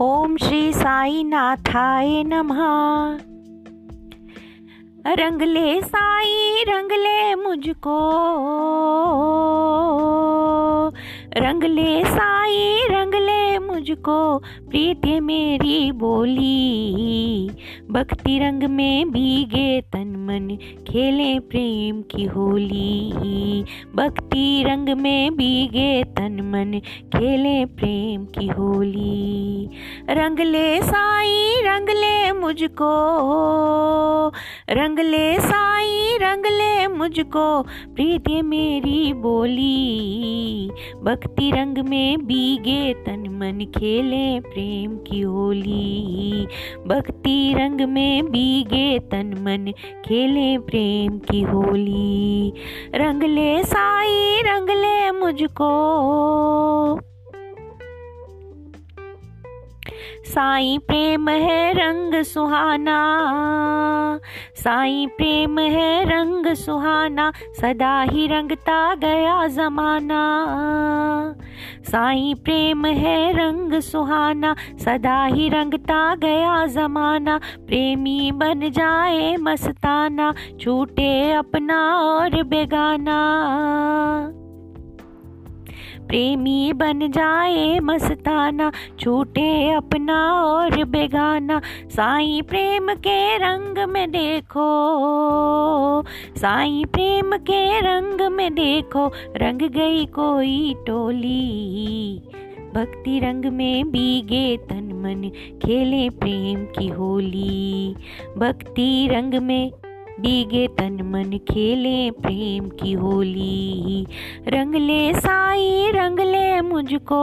ओम श्री साई नाथाय नमः रंगले साई रंगले मुझको। रंगले साई रंगले मुझको प्रीति मेरी बोली। भक्ति रंग में भीगे तन मन, खेले प्रेम की होली। भक्ति रंग में भीगे तन मन, खेले प्रेम की होली। रंगले साई रंगले मुझको। रंगले साई, रंग ले मुझको, प्रीति मेरी बोली। भक्ति रंग में भीगे तन मन खेले प्रेम की होली। भक्ति रंग में बीगे तन मन, खेलें प्रेम की होली। रंग रंगले साई, रंग रंगले मुझको। साई प्रेम है रंग सुहाना। साई प्रेम है रंग सुहाना, सदा ही रंगता गया जमाना। साई प्रेम है रंग सुहाना, सदा ही रंगता गया जमाना। प्रेमी बन जाए मस्ताना, छूटे अपना और बेगाना। प्रेमी बन जाए मस्ताना, छूटे अपना और बेगाना। साई प्रेम के रंग में देखो, साई प्रेम के रंग में देखो। रंग गई कोई टोली, भक्ति रंग में बीगे तन मन। खेले प्रेम की होली, भक्ति रंग में भीगे तन मन खेले प्रेम की होली रंग ले साई, रंग ले मुझको।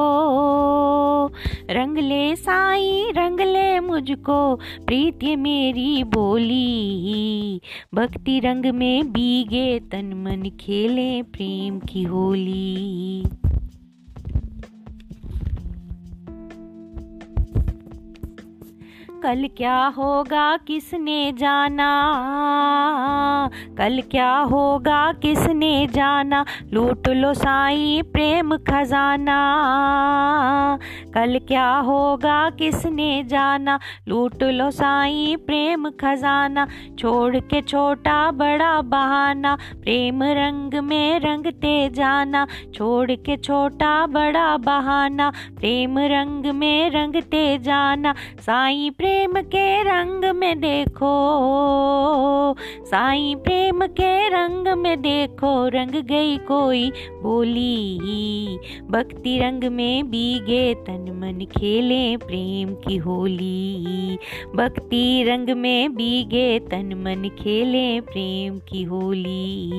रंग ले साई रंगले मुझको। प्रीति मेरी बोली भक्ति रंग में भीगे तन मन खेले प्रेम की होली कल क्या होगा, किसने जाना? कल क्या होगा, किसने जाना? लूट लो साई प्रेम खजाना। कल क्या होगा, किसने जाना? लूट लो साई प्रेम खजाना। छोड़ के छोटा बड़ा बहाना। प्रेम रंग में रंगते जाना। छोड़ के छोटा बड़ा बहाना। प्रेम रंग में रंगते जाना। साई प्रेम प्रेम के रंग में देखो। साई प्रेम के रंग में देखो। रंग गई कोई बोली भक्ति रंग में बीगे तन मन खेले प्रेम की होली। भक्ति रंग में बीगे तन मन खेले प्रेम की होली।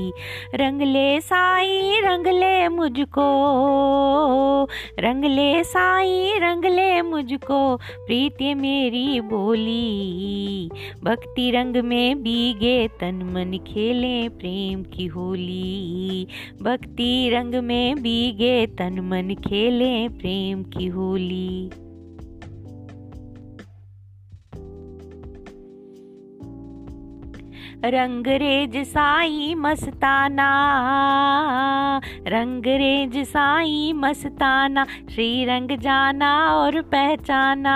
रंग रंगले साई रंगले मुझको। रंग रंगले साई, रंग ले मुझको। प्रीति मेरी बोली, भक्ति रंग में बीगे तन मन खेले प्रेम की होली। भक्ति रंग में बीगे तन मन खेले प्रेम की होली। रंगरेज साई मस्ताना रंगरेज साई मस्ताना श्री रंग जाना और पहचाना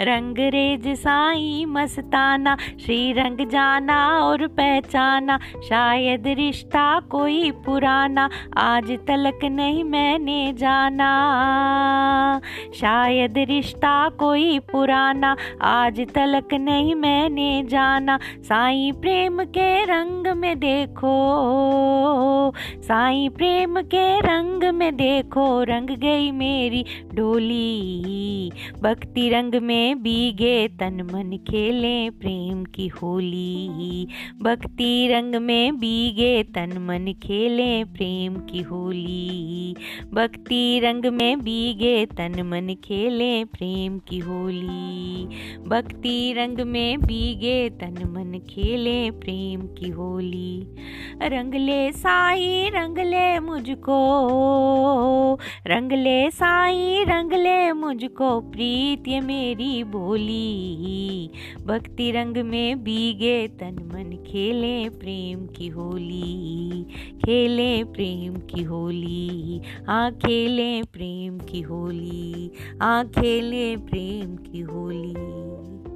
रंगरेज साई मस्ताना श्री रंग जाना और पहचाना, शायद रिश्ता कोई पुराना, आज तलक नहीं मैंने जाना, शायद रिश्ता कोई पुराना, आज तलक नहीं मैंने जाना साई प्रेम के रंग में देखो। साई प्रेम के रंग में देखो, रंग गई मेरी डोली। भक्ति रंग में बीगे तन मन खेले प्रेम की होली। भक्ति रंग में बीगे तन मन खेले प्रेम की होली। भक्ति रंग में बीगे तन मन खेले प्रेम की होली। भक्ति रंग में बीगे तन मन खेले प्रेम की होली। रंग ले साई, रंग ले मुझको। रंग ले साई, रंग ले मुझको प्रीत ये मेरी बोली। भक्ति रंग में बीगे तन मन खेले प्रेम की होली। खेले प्रेम की होली हाँ खेले प्रेम की होली हाँ खेले प्रेम की होली।